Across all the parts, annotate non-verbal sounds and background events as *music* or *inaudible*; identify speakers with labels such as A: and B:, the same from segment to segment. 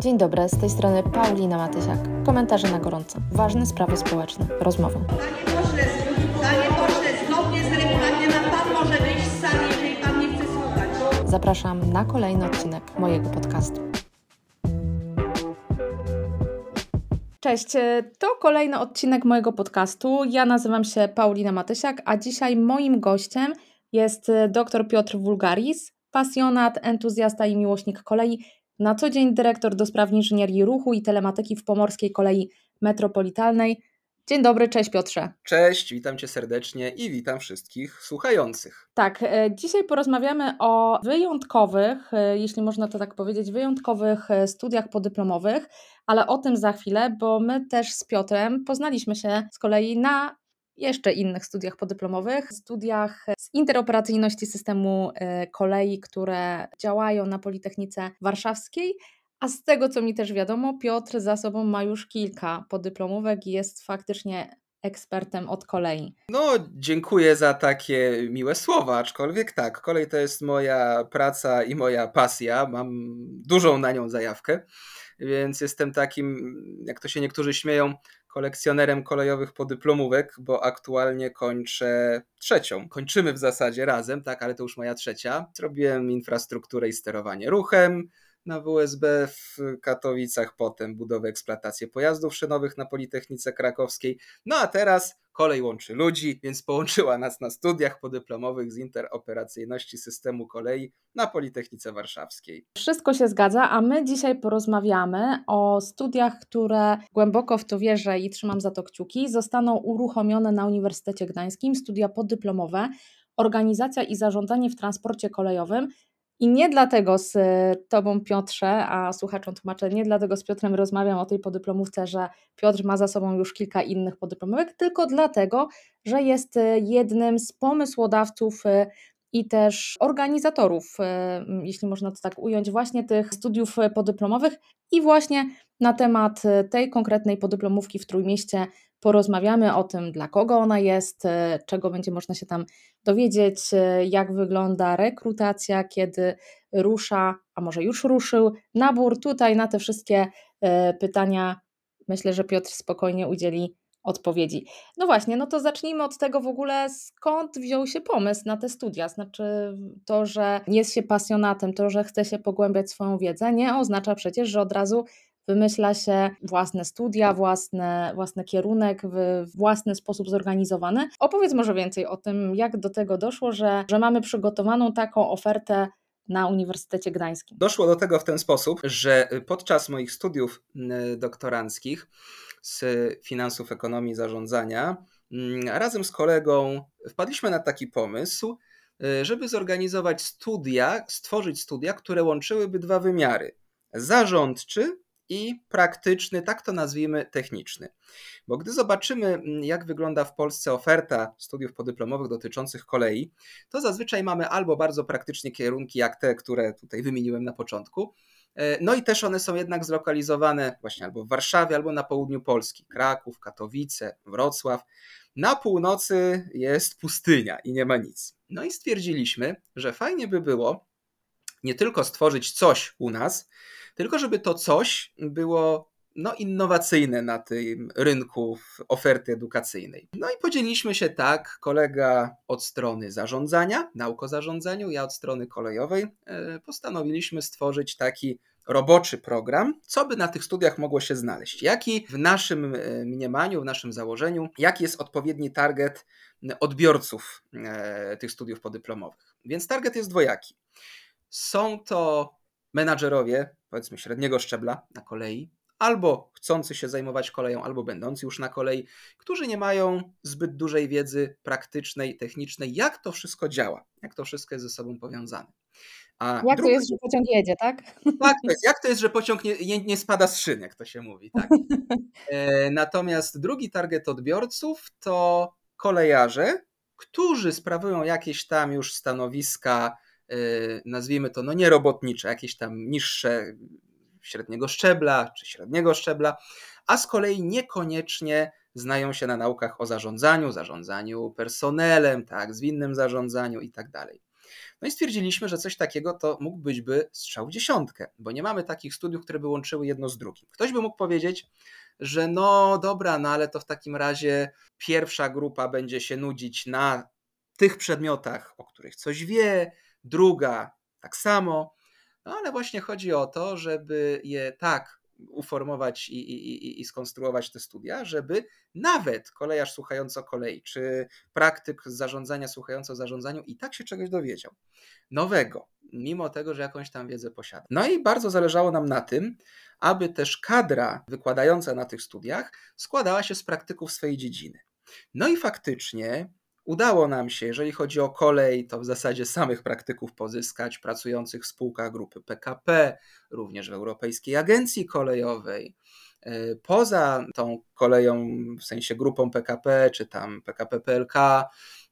A: Dzień dobry, z tej strony Paulina Matysiak. Komentarze na gorąco. Ważne sprawy społeczne. Rozmowa.
B: Panie pośle, panie pośle, zgodnie z regulaminem pan może wyjść z sali, jeżeli pan nie chce słuchać.
A: Zapraszam na kolejny odcinek mojego podcastu. Cześć, e, to kolejny odcinek mojego podcastu. Ja nazywam się Paulina Matysiak, a dzisiaj moim gościem jest e, dr Piotr Wulgaris, pasjonat, entuzjasta i miłośnik kolei, na co dzień dyrektor do spraw inżynierii ruchu i telematyki w Pomorskiej Kolei Metropolitalnej. Dzień dobry, cześć Piotrze.
C: Cześć, witam cię serdecznie i witam wszystkich słuchających.
A: Tak, e, dzisiaj porozmawiamy o wyjątkowych, e, jeśli można to tak powiedzieć, wyjątkowych e, studiach podyplomowych, ale o tym za chwilę, bo my też z Piotrem poznaliśmy się z kolei na jeszcze innych studiach podyplomowych, studiach z interoperacyjności systemu kolei, które działają na Politechnice Warszawskiej. A z tego, co mi też wiadomo, Piotr za sobą ma już kilka podyplomówek i jest faktycznie ekspertem od kolei.
C: No, dziękuję za takie miłe słowa, aczkolwiek tak, kolej to jest moja praca i moja pasja. Mam dużą na nią zajawkę, więc jestem takim, jak to się niektórzy śmieją, kolekcjonerem kolejowych podyplomówek, bo aktualnie kończę trzecią. Kończymy w zasadzie razem, tak, ale to już moja trzecia. Zrobiłem infrastrukturę i sterowanie ruchem, na WSB w Katowicach, potem budowę eksploatację pojazdów szynowych na Politechnice Krakowskiej. No a teraz kolej łączy ludzi, więc połączyła nas na studiach podyplomowych z interoperacyjności systemu kolei na Politechnice Warszawskiej.
A: Wszystko się zgadza, a my dzisiaj porozmawiamy o studiach, które głęboko w to wierzę i trzymam za to kciuki, zostaną uruchomione na Uniwersytecie Gdańskim, studia podyplomowe Organizacja i zarządzanie w transporcie kolejowym i nie dlatego z e, Tobą, Piotrze, a słuchaczom tłumaczę, nie dlatego z Piotrem rozmawiam o tej podyplomówce, że Piotr ma za sobą już kilka innych podyplomówek, tylko dlatego, że jest e, jednym z pomysłodawców e, i też organizatorów, jeśli można to tak ująć, właśnie tych studiów podyplomowych i właśnie na temat tej konkretnej podyplomówki w Trójmieście porozmawiamy o tym, dla kogo ona jest, e, czego będzie można się tam dowiedzieć, e, jak wygląda rekrutacja, kiedy rusza, a może już ruszył nabór. Tutaj na te wszystkie e, pytania myślę, że Piotr spokojnie udzieli odpowiedzi. No właśnie, no to zacznijmy od tego w ogóle, skąd wziął się pomysł na te studia. Znaczy, to, że jest się pasjonatem, to, że chce się pogłębiać swoją wiedzę, nie oznacza przecież, że od razu wymyśla się własne studia, własne, własny kierunek, w własny sposób zorganizowany. Opowiedz może więcej o tym, jak do tego doszło, że, że mamy przygotowaną taką ofertę na Uniwersytecie Gdańskim.
C: Doszło do tego w ten sposób, że podczas moich studiów doktoranckich z finansów, ekonomii, zarządzania, razem z kolegą wpadliśmy na taki pomysł, y, żeby zorganizować studia, stworzyć studia, które łączyłyby dwa wymiary: zarządczy i praktyczny, tak to nazwijmy, techniczny. Bo gdy zobaczymy, mm, jak wygląda w Polsce oferta studiów podyplomowych dotyczących kolei, to zazwyczaj mamy albo bardzo praktyczne kierunki, jak te, które tutaj wymieniłem na początku, e, no i też one są jednak zlokalizowane właśnie albo w Warszawie, albo na południu Polski Kraków, Katowice, Wrocław. Na północy jest pustynia i nie ma nic. No i stwierdziliśmy, że fajnie by było nie tylko stworzyć coś u nas, tylko żeby to coś było no, innowacyjne na tym rynku oferty edukacyjnej. No i podzieliliśmy się tak, kolega od strony zarządzania, nauk o zarządzaniu, ja od strony kolejowej, e, postanowiliśmy stworzyć taki roboczy program, co by na tych studiach mogło się znaleźć. Jaki w naszym e, mniemaniu, w naszym założeniu, jaki jest odpowiedni target odbiorców e, tych studiów podyplomowych. Więc target jest dwojaki. Są to menadżerowie, powiedzmy średniego szczebla na kolei, albo chcący się zajmować koleją, albo będący już na kolei, którzy nie mają zbyt dużej wiedzy praktycznej, technicznej, jak to wszystko działa, jak to wszystko jest ze sobą powiązane.
A: A jak drugi... to jest, że pociąg jedzie, tak?
C: Tak, to jest, jak to jest, że pociąg nie, nie, nie spada z szyn, jak to się mówi. Tak. E, natomiast drugi target odbiorców to kolejarze, którzy sprawują jakieś tam już stanowiska nazwijmy to, no nie robotnicze, jakieś tam niższe średniego szczebla czy średniego szczebla, a z kolei niekoniecznie znają się na naukach o zarządzaniu, zarządzaniu personelem, tak, zwinnym zarządzaniu i tak dalej. No i stwierdziliśmy, że coś takiego to mógł być by strzał w dziesiątkę, bo nie mamy takich studiów, które by łączyły jedno z drugim. Ktoś by mógł powiedzieć, że no dobra, no ale to w takim razie pierwsza grupa będzie się nudzić na tych przedmiotach, o których coś wie, druga tak samo. No ale właśnie chodzi o to, żeby je tak uformować i, i, i, skonstruować te studia, żeby nawet kolejarz słuchający o kolei, czy praktyk zarządzania słuchający o zarządzaniu i tak się czegoś dowiedział. Nowego, mimo tego, że jakąś tam wiedzę posiada. No i bardzo zależało nam na tym, aby też kadra wykładająca na tych studiach składała się z praktyków swojej dziedziny. No i faktycznie Udało nam się, jeżeli chodzi o kolej, to w zasadzie samych praktyków pozyskać, pracujących w spółkach grupy PKP, również w Europejskiej Agencji Kolejowej. E, poza tą koleją, w sensie grupą PKP, czy tam PKP PLK,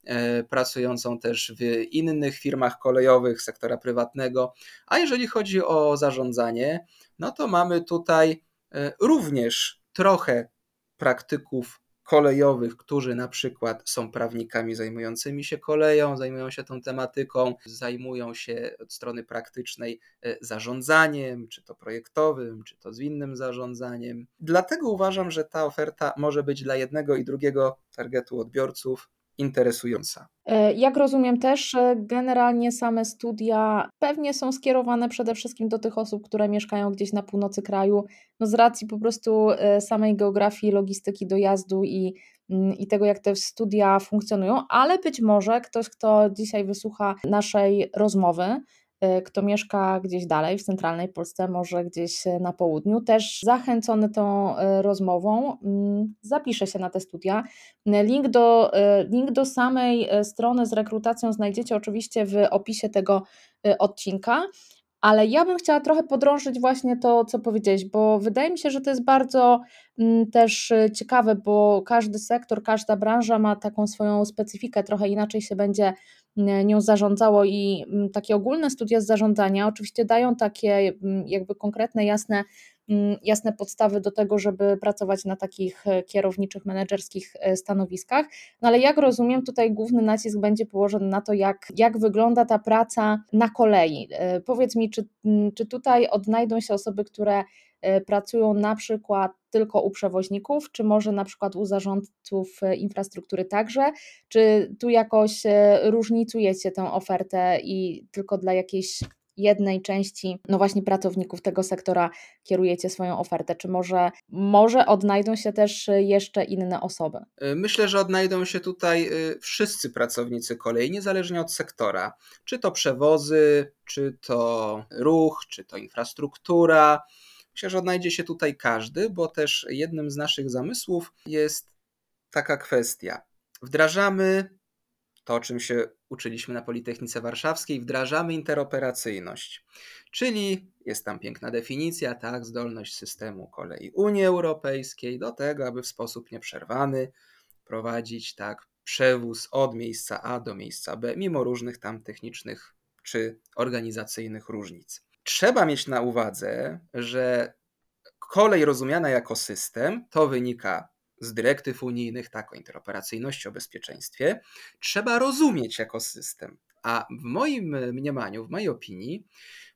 C: e, pracującą też w innych firmach kolejowych sektora prywatnego. A jeżeli chodzi o zarządzanie, no to mamy tutaj e, również trochę praktyków kolejowych, którzy na przykład są prawnikami zajmującymi się koleją, zajmują się tą tematyką, zajmują się od strony praktycznej e, zarządzaniem, czy to projektowym, czy to zwinnym zarządzaniem. Dlatego uważam, że ta oferta może być dla jednego i drugiego targetu odbiorców interesująca.
A: E, jak rozumiem też, generalnie same studia pewnie są skierowane przede wszystkim do tych osób, które mieszkają gdzieś na północy kraju, no z racji po prostu e, samej geografii, logistyki dojazdu i, mm, i tego, jak te studia funkcjonują, ale być może ktoś, kto dzisiaj wysłucha naszej rozmowy, kto mieszka gdzieś dalej w centralnej Polsce, może gdzieś e, na południu, też zachęcony tą e, rozmową, mm, zapisze się na te studia. Link do, link do samej strony z rekrutacją znajdziecie oczywiście w opisie tego odcinka. Ale ja bym chciała trochę podrążyć właśnie to, co powiedziałeś, bo wydaje mi się, że to jest bardzo mm, też ciekawe, bo każdy sektor, każda branża ma taką swoją specyfikę, trochę inaczej się będzie nią zarządzało i mm, takie ogólne studia z zarządzania oczywiście dają takie mm, jakby konkretne, jasne, mm, jasne podstawy do tego, żeby pracować na takich e, kierowniczych, menedżerskich e, stanowiskach, no ale jak rozumiem, tutaj główny nacisk będzie położony na to, jak, jak wygląda ta praca na kolei. E, powiedz mi, czy, czy tutaj odnajdą się osoby, które E, pracują na przykład tylko u przewoźników, czy może na przykład u zarządców e, infrastruktury także, czy tu jakoś e, różnicujecie tę ofertę i tylko dla jakiejś jednej części, no właśnie pracowników tego sektora kierujecie swoją ofertę, czy może, może odnajdą się też jeszcze inne osoby?
C: Myślę, że odnajdą się tutaj wszyscy pracownicy kolei, niezależnie od sektora, czy to przewozy, czy to ruch, czy to infrastruktura, Myślę, że odnajdzie się tutaj każdy, bo też jednym z naszych zamysłów jest taka kwestia. Wdrażamy to, czym się uczyliśmy na Politechnice Warszawskiej, wdrażamy interoperacyjność. Czyli jest tam piękna definicja, tak, zdolność systemu kolei Unii Europejskiej do tego, aby w sposób nieprzerwany prowadzić tak przewóz od miejsca A do miejsca B, mimo różnych tam technicznych czy organizacyjnych różnic. Trzeba mieć na uwadze, że kolej rozumiana jako system to wynika z dyrektyw unijnych, tak o interoperacyjności, o bezpieczeństwie, trzeba rozumieć jako system. A w moim mniemaniu, w mojej opinii,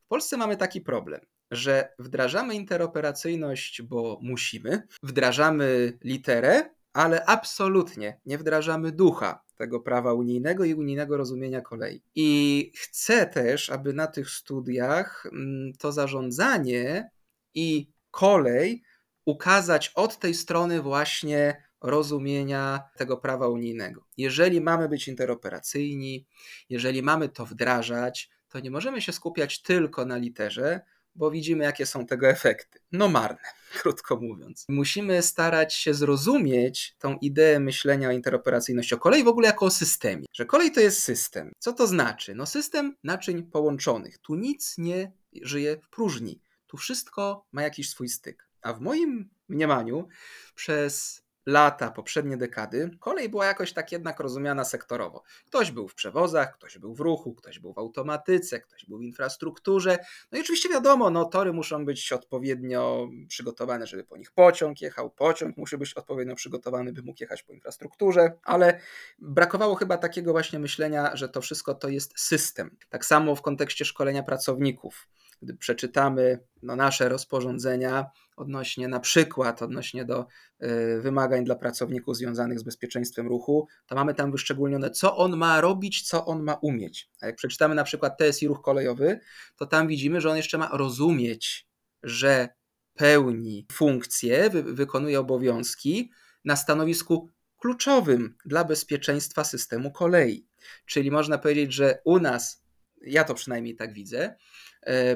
C: w Polsce mamy taki problem, że wdrażamy interoperacyjność, bo musimy, wdrażamy literę, ale absolutnie nie wdrażamy ducha tego prawa unijnego i unijnego rozumienia kolei. I chcę też, aby na tych studiach mm, to zarządzanie i kolej ukazać od tej strony właśnie rozumienia tego prawa unijnego. Jeżeli mamy być interoperacyjni, jeżeli mamy to wdrażać, to nie możemy się skupiać tylko na literze, bo widzimy, jakie są tego efekty. No marne, *laughs* krótko mówiąc. Musimy starać się zrozumieć tą ideę myślenia o interoperacyjności, o kolei w ogóle jako o systemie. Że kolej to jest system. Co to znaczy? No system naczyń połączonych. Tu nic nie żyje w próżni. Tu wszystko ma jakiś swój styk. A w moim mniemaniu przez lata, poprzednie dekady, kolej była jakoś tak jednak rozumiana sektorowo. Ktoś był w przewozach, ktoś był w ruchu, ktoś był w automatyce, ktoś był w infrastrukturze. No i oczywiście wiadomo, no, tory muszą być odpowiednio przygotowane, żeby po nich pociąg jechał, pociąg musi być odpowiednio przygotowany, by mógł jechać po infrastrukturze, ale brakowało chyba takiego właśnie myślenia, że to wszystko to jest system. Tak samo w kontekście szkolenia pracowników gdy przeczytamy no, nasze rozporządzenia odnośnie na przykład odnośnie do y, wymagań dla pracowników związanych z bezpieczeństwem ruchu, to mamy tam wyszczególnione, co on ma robić, co on ma umieć. A jak przeczytamy na przykład TSI ruch kolejowy, to tam widzimy, że on jeszcze ma rozumieć, że pełni funkcje, wy, wykonuje obowiązki na stanowisku kluczowym dla bezpieczeństwa systemu kolei. Czyli można powiedzieć, że u nas, ja to przynajmniej tak widzę,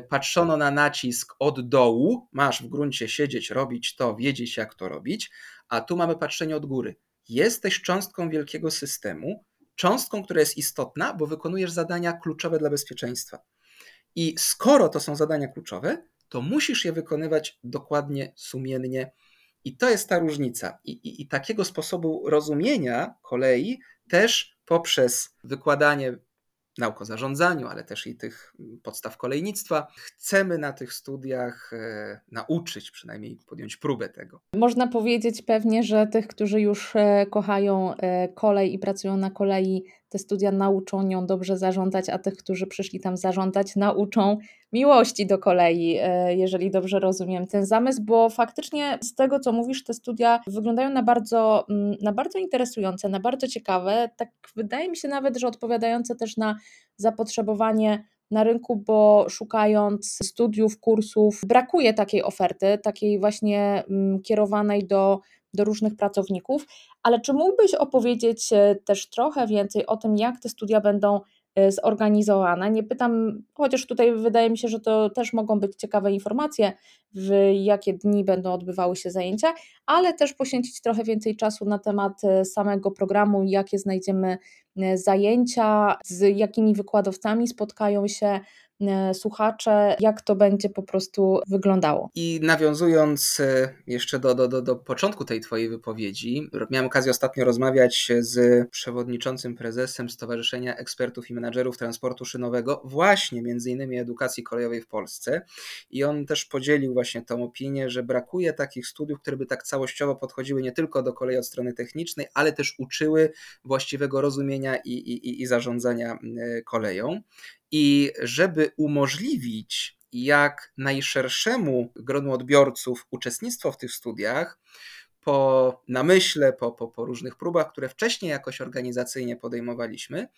C: patrzono na nacisk od dołu, masz w gruncie siedzieć, robić to, wiedzieć jak to robić, a tu mamy patrzenie od góry. Jesteś cząstką wielkiego systemu, cząstką, która jest istotna, bo wykonujesz zadania kluczowe dla bezpieczeństwa. I skoro to są zadania kluczowe, to musisz je wykonywać dokładnie, sumiennie. I to jest ta różnica. I, i, i takiego sposobu rozumienia kolei też poprzez wykładanie nauk o zarządzaniu, ale też i tych podstaw kolejnictwa. Chcemy na tych studiach e, nauczyć, przynajmniej podjąć próbę tego.
A: Można powiedzieć pewnie, że tych, którzy już e, kochają e, kolej i pracują na kolei, te studia nauczą nią dobrze zarządzać, a tych, którzy przyszli tam zarządzać, nauczą miłości do kolei, jeżeli dobrze rozumiem ten zamysł, bo faktycznie z tego, co mówisz, te studia wyglądają na bardzo, mm, na bardzo interesujące, na bardzo ciekawe. Tak wydaje mi się nawet, że odpowiadające też na zapotrzebowanie na rynku, bo szukając studiów, kursów, brakuje takiej oferty, takiej właśnie mm, kierowanej do, do różnych pracowników. Ale czy mógłbyś opowiedzieć e, też trochę więcej o tym, jak te studia będą e, zorganizowane? Nie pytam, chociaż tutaj wydaje mi się, że to też mogą być ciekawe informacje, w jakie dni będą odbywały się zajęcia, ale też poświęcić trochę więcej czasu na temat e, samego programu, jakie znajdziemy zajęcia, z jakimi wykładowcami spotkają się słuchacze, jak to będzie po prostu wyglądało.
C: I nawiązując e, jeszcze do, do, do, do początku tej Twojej wypowiedzi, miałem okazję ostatnio rozmawiać z przewodniczącym prezesem Stowarzyszenia Ekspertów i Menadżerów Transportu Szynowego, właśnie między innymi edukacji kolejowej w Polsce. I on też podzielił właśnie tą opinię, że brakuje takich studiów, które by tak całościowo podchodziły nie tylko do kolei od strony technicznej, ale też uczyły właściwego rozumienia i, i, i zarządzania e, koleją. I żeby umożliwić jak najszerszemu gronu odbiorców uczestnictwo w tych studiach, po namyśle, po, po, po różnych próbach, które wcześniej jakoś organizacyjnie podejmowaliśmy,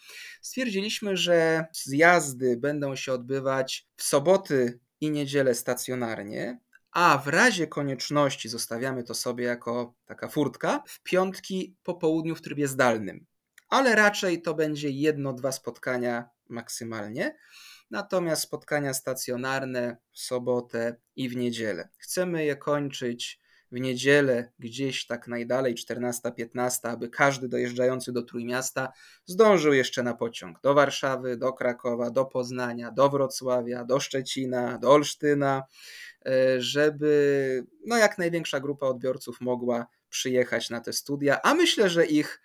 C: stwierdziliśmy, że zjazdy będą się odbywać w soboty i niedzielę stacjonarnie, a w razie konieczności zostawiamy to sobie jako taka furtka w piątki po południu w trybie zdalnym ale raczej to będzie jedno, dwa spotkania maksymalnie. Natomiast spotkania stacjonarne w sobotę i w niedzielę. Chcemy je kończyć w niedzielę gdzieś tak najdalej 14-15, aby każdy dojeżdżający do Trójmiasta zdążył jeszcze na pociąg do Warszawy, do Krakowa, do Poznania, do Wrocławia, do Szczecina, do Olsztyna, e, żeby no jak największa grupa odbiorców mogła przyjechać na te studia, a myślę, że ich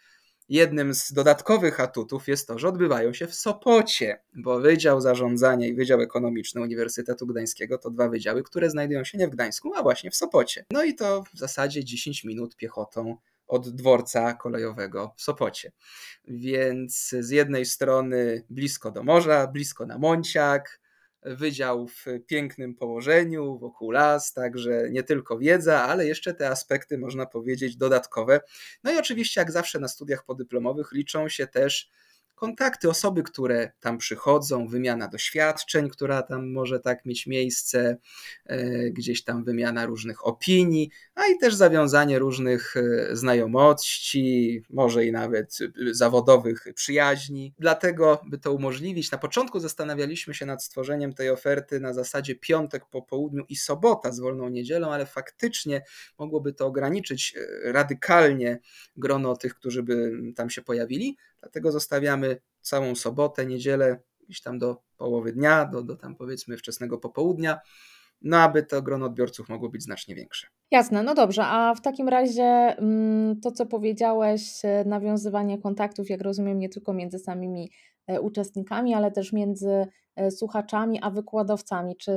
C: Jednym z dodatkowych atutów jest to, że odbywają się w Sopocie, bo Wydział Zarządzania i Wydział Ekonomiczny Uniwersytetu Gdańskiego to dwa wydziały, które znajdują się nie w Gdańsku, a właśnie w Sopocie. No i to w zasadzie 10 minut piechotą od dworca kolejowego w Sopocie. Więc z jednej strony blisko do morza, blisko na Monciak, wydział w pięknym położeniu, wokół las, także nie tylko wiedza, ale jeszcze te aspekty, można powiedzieć, dodatkowe. No i oczywiście, jak zawsze na studiach podyplomowych, liczą się też kontakty, osoby, które tam przychodzą, wymiana doświadczeń, która tam może tak mieć miejsce, e, gdzieś tam wymiana różnych opinii, a i też zawiązanie różnych e, znajomości, może i nawet zawodowych przyjaźni. Dlatego, by to umożliwić, na początku zastanawialiśmy się nad stworzeniem tej oferty na zasadzie piątek po południu i sobota z wolną niedzielą, ale faktycznie mogłoby to ograniczyć e, radykalnie grono tych, którzy by tam się pojawili. Dlatego zostawiamy całą sobotę, niedzielę, gdzieś tam do połowy dnia, do, do tam powiedzmy wczesnego popołudnia no aby to grono odbiorców mogło być znacznie większe.
A: Jasne, no dobrze, a w takim razie mm, to, co powiedziałeś, e, nawiązywanie kontaktów, jak rozumiem, nie tylko między samymi e, uczestnikami, ale też między e, słuchaczami a wykładowcami. Czy,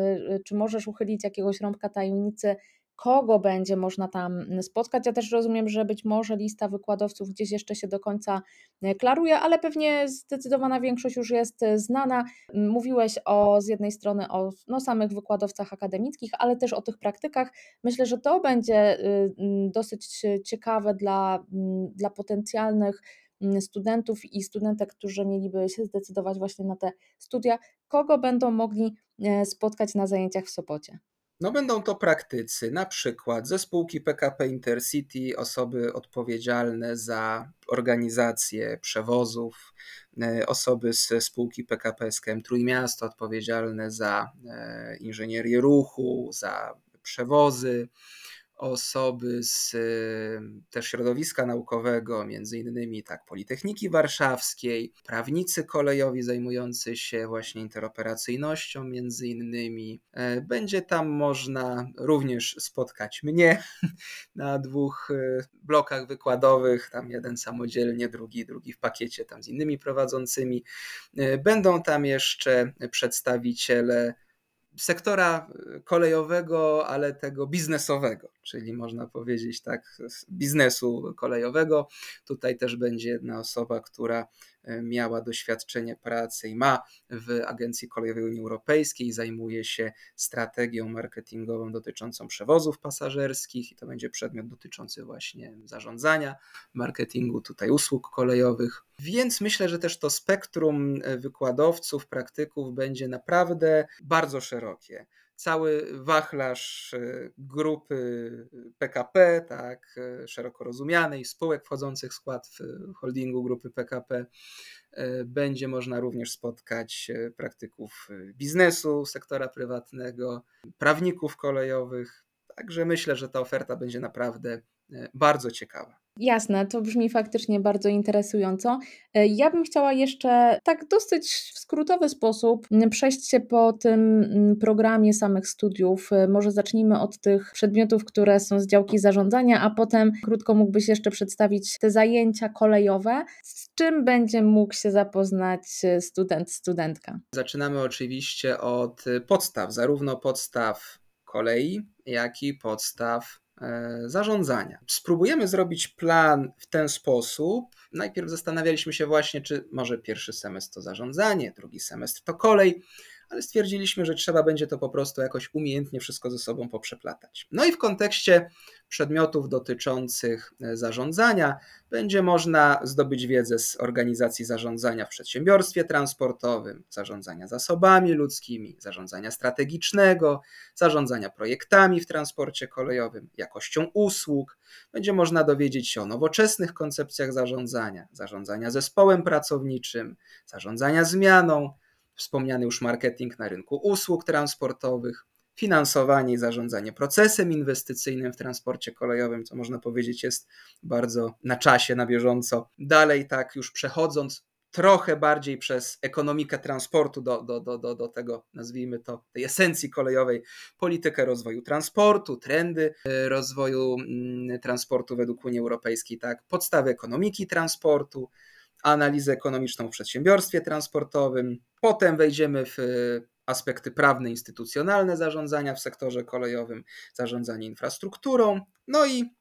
A: czy możesz uchylić jakiegoś rąbka tajemnicy, kogo będzie można tam spotkać. Ja też rozumiem, że być może lista wykładowców gdzieś jeszcze się do końca e, klaruje, ale pewnie zdecydowana większość już jest e, znana. Mówiłeś o z jednej strony o no, samych wykładowcach akademickich, ale też o tych praktykach. Myślę, że to będzie y, dosyć ciekawe dla, dla potencjalnych studentów i studentek, którzy mieliby się zdecydować właśnie na te studia, kogo będą mogli e, spotkać na zajęciach w Sopocie.
C: No będą to praktycy, na przykład ze spółki PKP Intercity, osoby odpowiedzialne za organizację przewozów, e, osoby z spółki PKP SKM Trójmiasto odpowiedzialne za e, inżynierię ruchu, za przewozy, osoby z też środowiska naukowego, między innymi tak Politechniki Warszawskiej, prawnicy kolejowi zajmujący się właśnie interoperacyjnością między innymi. E, będzie tam można również spotkać mnie *laughs* na dwóch e, blokach wykładowych, tam jeden samodzielnie, drugi, drugi w pakiecie tam z innymi prowadzącymi. E, będą tam jeszcze przedstawiciele sektora kolejowego, ale tego biznesowego, czyli można powiedzieć tak, biznesu kolejowego. Tutaj też będzie jedna osoba, która e, miała doświadczenie pracy i ma w Agencji Kolejowej Unii Europejskiej, zajmuje się strategią marketingową dotyczącą przewozów pasażerskich i to będzie przedmiot dotyczący właśnie zarządzania, marketingu tutaj usług kolejowych. Więc myślę, że też to spektrum e, wykładowców, praktyków będzie naprawdę bardzo szerokie cały wachlarz e, grupy PKP, tak, e, szeroko rozumianej, spółek wchodzących w skład w holdingu grupy PKP. E, będzie można również spotkać praktyków biznesu, sektora prywatnego, prawników kolejowych. Także myślę, że ta oferta będzie naprawdę bardzo ciekawa.
A: Jasne, to brzmi faktycznie bardzo interesująco. E, ja bym chciała jeszcze tak dosyć w skrótowy sposób przejść się po tym programie samych studiów. E, może zacznijmy od tych przedmiotów, które są z działki zarządzania, a potem krótko mógłbyś jeszcze przedstawić te zajęcia kolejowe. Z czym będzie mógł się zapoznać e, student, studentka?
C: Zaczynamy oczywiście od podstaw, zarówno podstaw kolei, jak i podstaw zarządzania. Spróbujemy zrobić plan w ten sposób. Najpierw zastanawialiśmy się właśnie, czy może pierwszy semestr to zarządzanie, drugi semestr to kolej, ale stwierdziliśmy, że trzeba będzie to po prostu jakoś umiejętnie wszystko ze sobą poprzeplatać. No i w kontekście przedmiotów dotyczących e, zarządzania będzie można zdobyć wiedzę z organizacji zarządzania w przedsiębiorstwie transportowym, zarządzania zasobami ludzkimi, zarządzania strategicznego, zarządzania projektami w transporcie kolejowym, jakością usług. Będzie można dowiedzieć się o nowoczesnych koncepcjach zarządzania, zarządzania zespołem pracowniczym, zarządzania zmianą, wspomniany już marketing na rynku usług transportowych, finansowanie i zarządzanie procesem inwestycyjnym w transporcie kolejowym, co można powiedzieć jest bardzo na czasie, na bieżąco. Dalej, tak już przechodząc trochę bardziej przez ekonomikę transportu do, do, do, do, do tego, nazwijmy to, tej esencji kolejowej, politykę rozwoju transportu, trendy e, rozwoju mm, transportu według Unii Europejskiej, tak, podstawy ekonomiki transportu, analizę ekonomiczną w przedsiębiorstwie transportowym. Potem wejdziemy w aspekty prawne, instytucjonalne zarządzania w sektorze kolejowym, zarządzanie infrastrukturą. No i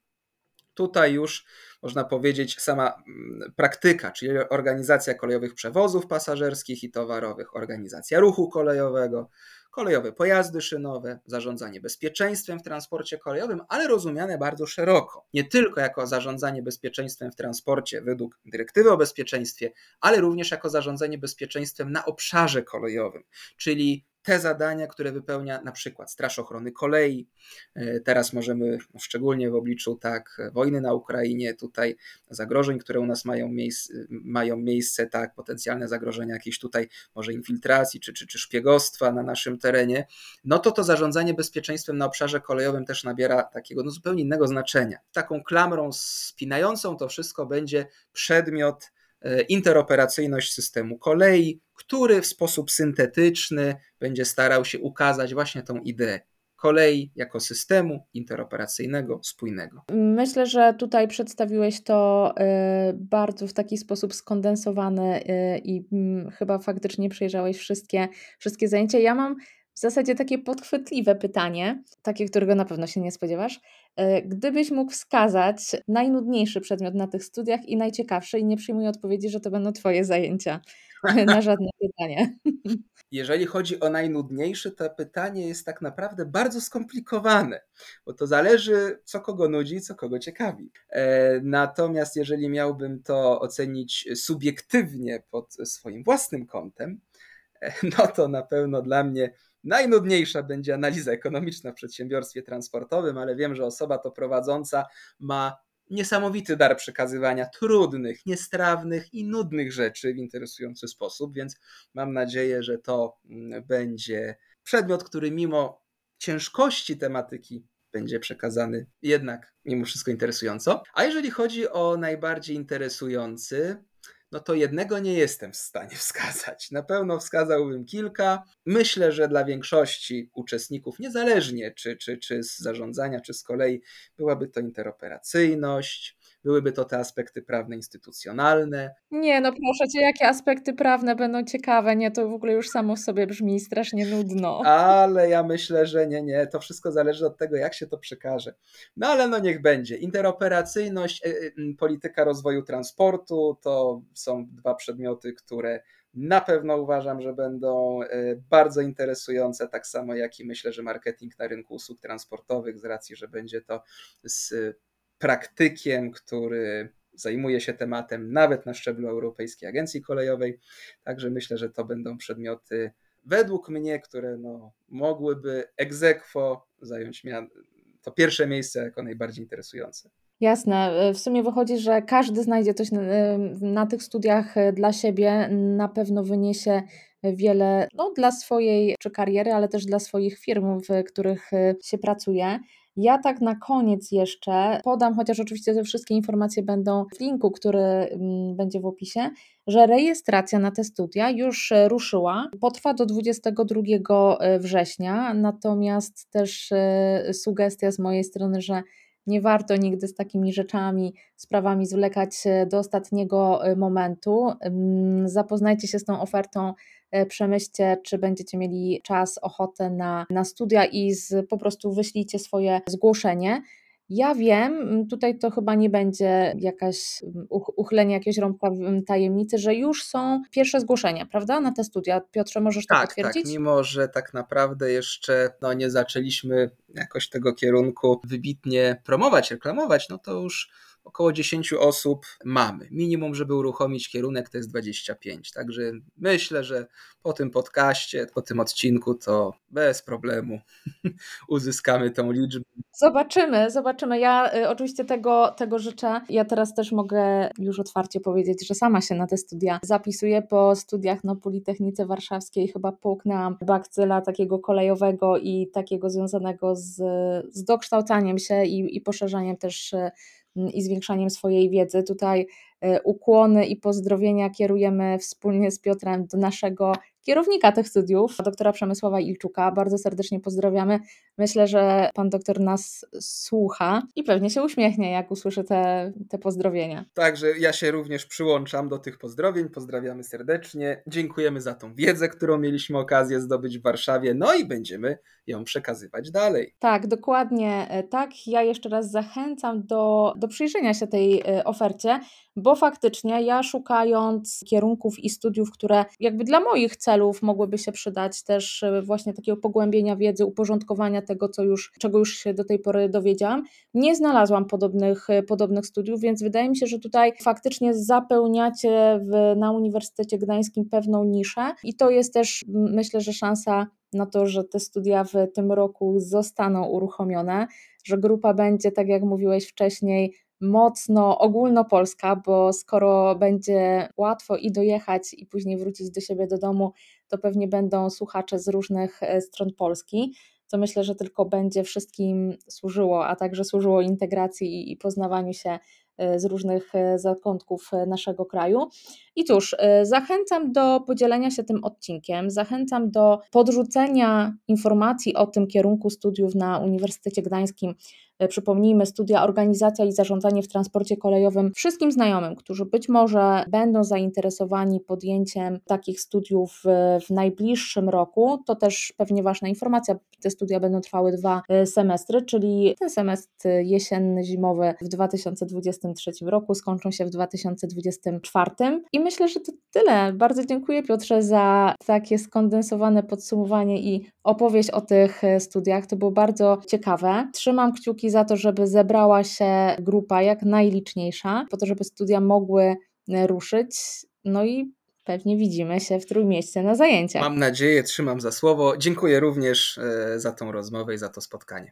C: tutaj już można powiedzieć sama mm, praktyka, czyli organizacja kolejowych przewozów pasażerskich i towarowych, organizacja ruchu kolejowego, kolejowe pojazdy szynowe, zarządzanie bezpieczeństwem w transporcie kolejowym, ale rozumiane bardzo szeroko. Nie tylko jako zarządzanie bezpieczeństwem w transporcie według dyrektywy o bezpieczeństwie, ale również jako zarządzanie bezpieczeństwem na obszarze kolejowym, czyli te zadania, które wypełnia na przykład Straż Ochrony Kolei. E, teraz możemy, szczególnie w obliczu tak wojny na Ukrainie, tutaj zagrożeń, które u nas mają, miejsce, mają miejsce, tak, potencjalne zagrożenia jakieś tutaj może infiltracji czy, czy, czy szpiegostwa na naszym terenie, no to to zarządzanie bezpieczeństwem na obszarze kolejowym też nabiera takiego no, zupełnie innego znaczenia. Taką klamrą spinającą to wszystko będzie przedmiot interoperacyjność systemu kolei, który w sposób syntetyczny będzie starał się ukazać właśnie tą ideę kolei jako systemu interoperacyjnego, spójnego.
A: Myślę, że tutaj przedstawiłeś to y, bardzo w taki sposób skondensowany y, i mm, chyba faktycznie przejrzałeś wszystkie, wszystkie zajęcia. Ja mam w zasadzie takie podchwytliwe pytanie, takie, którego na pewno się nie spodziewasz. Y, gdybyś mógł wskazać najnudniejszy przedmiot na tych studiach i najciekawszy, i nie przyjmuję odpowiedzi, że to będą Twoje zajęcia *laughs* na żadne pytanie. *laughs*
C: Jeżeli chodzi o najnudniejszy, to pytanie jest tak naprawdę bardzo skomplikowane, bo to zależy, co kogo nudzi, co kogo ciekawi. E, natomiast jeżeli miałbym to ocenić subiektywnie pod swoim własnym kątem, e, *laughs* no to na pewno dla mnie Najnudniejsza będzie analiza ekonomiczna w przedsiębiorstwie transportowym, ale wiem, że osoba to prowadząca ma niesamowity dar przekazywania trudnych, niestrawnych i nudnych rzeczy w interesujący sposób, więc mam nadzieję, że to mm, będzie przedmiot, który mimo ciężkości tematyki będzie przekazany jednak mimo wszystko interesująco. A jeżeli chodzi o najbardziej interesujący, no to jednego nie jestem w stanie *laughs* wskazać. Na pewno wskazałbym kilka. Myślę, że dla większości uczestników, niezależnie czy, czy, czy z zarządzania, czy z kolei, byłaby to interoperacyjność, byłyby to te aspekty prawne, instytucjonalne.
A: Nie, no proszę cię, jakie aspekty prawne będą ciekawe? Nie, to w ogóle już samo w sobie brzmi strasznie nudno. *laughs*
C: Ale ja myślę, że nie, nie, to wszystko zależy od tego, jak się to przekaże. No ale no niech będzie. Interoperacyjność, e, e, polityka rozwoju transportu to są dwa przedmioty, które na pewno uważam, że będą e, bardzo interesujące, tak samo jak i myślę, że marketing na rynku usług transportowych, z racji, że będzie to z praktykiem, który zajmuje się tematem nawet na szczeblu Europejskiej Agencji Kolejowej. Także myślę, że to będą przedmioty według mnie, które no, mogłyby egzekwo zająć to pierwsze miejsce jako najbardziej interesujące.
A: Jasne. W sumie wychodzi, że każdy znajdzie coś na, na, tych studiach dla siebie, na pewno wyniesie wiele no, dla swojej czy kariery, ale też dla swoich firm, w których się pracuje. Ja tak na koniec jeszcze podam, chociaż oczywiście te wszystkie informacje będą w linku, który mm, będzie w opisie, że rejestracja na te studia już e, ruszyła. Potrwa do 22 e, września, natomiast też e, sugestia z mojej strony, że nie warto nigdy z takimi rzeczami, sprawami zwlekać do ostatniego momentu. Mm, zapoznajcie się z tą ofertą E, przemyślcie, czy będziecie mieli czas, ochotę na, na studia i z, po prostu wyślijcie swoje zgłoszenie. Ja wiem, tutaj to chyba nie będzie jakaś uchylenie jakiegoś rąbka tajemnicy, że już są pierwsze zgłoszenia, prawda, na te studia. Piotrze, możesz to
C: tak,
A: potwierdzić?
C: Tak, mimo że tak naprawdę jeszcze no, nie zaczęliśmy jakoś tego kierunku wybitnie promować, reklamować, no to już około 10 osób mamy. Minimum, żeby uruchomić kierunek, to jest 25. Także myślę, że po tym podcaście, po tym odcinku, to bez problemu *laughs* uzyskamy tą liczbę.
A: Zobaczymy, zobaczymy. Ja y, oczywiście tego, tego życzę. Ja teraz też mogę już otwarcie powiedzieć, że sama się na te studia zapisuję. Po studiach na Politechnice Warszawskiej chyba połknęłam bakcyla takiego kolejowego i takiego związanego z, z dokształcaniem się i, i poszerzaniem też y, i zwiększaniem swojej wiedzy. Tutaj e, ukłony i pozdrowienia kierujemy wspólnie z Piotrem do naszego kierownika tych studiów, doktora Przemysława Ilczuka. Bardzo serdecznie pozdrawiamy. Myślę, że pan doktor nas słucha i pewnie się uśmiechnie, jak usłyszy te, te pozdrowienia.
C: Także ja się również przyłączam do tych pozdrowień. Pozdrawiamy serdecznie. Dziękujemy za tą wiedzę, którą mieliśmy okazję zdobyć w Warszawie. No i będziemy ją przekazywać dalej.
A: Tak, dokładnie e, tak. Ja jeszcze raz zachęcam do, do przyjrzenia się tej e, ofercie, bo faktycznie ja szukając kierunków i studiów, które jakby dla moich celów mogłyby się przydać, też e, właśnie takiego pogłębienia wiedzy, uporządkowania tego, co już, czego już się do tej pory dowiedziałam, nie znalazłam podobnych, podobnych studiów, więc wydaje mi się, że tutaj faktycznie zapełniacie w, na Uniwersytecie Gdańskim pewną niszę i to jest też myślę, że szansa na to, że te studia w tym roku zostaną uruchomione, że grupa będzie, tak jak mówiłeś wcześniej, mocno ogólnopolska, bo skoro będzie łatwo i dojechać i później wrócić do siebie do domu, to pewnie będą słuchacze z różnych e, stron Polski, co myślę, że tylko będzie wszystkim służyło, a także służyło integracji i poznawaniu się z różnych zakątków naszego kraju. I cóż, zachęcam do podzielenia się tym odcinkiem, zachęcam do podrzucenia informacji o tym kierunku studiów na Uniwersytecie Gdańskim E, przypomnijmy, studia organizacja i zarządzanie w transporcie kolejowym wszystkim znajomym, którzy być może będą zainteresowani podjęciem takich studiów w najbliższym roku. To też pewnie ważna informacja, te studia będą trwały dwa e, semestry, czyli ten semestr jesienny, zimowy w 2023 roku skończą się w 2024. I myślę, że to tyle. Bardzo dziękuję Piotrze za takie skondensowane podsumowanie i opowieść o tych e, studiach. To było bardzo ciekawe. Trzymam kciuki za to, żeby zebrała się grupa jak najliczniejsza, po to, żeby studia mogły e, ruszyć. No i pewnie widzimy się w Trójmieście na zajęciach.
C: Mam nadzieję, trzymam za słowo. Dziękuję również e, za tą rozmowę i za to spotkanie.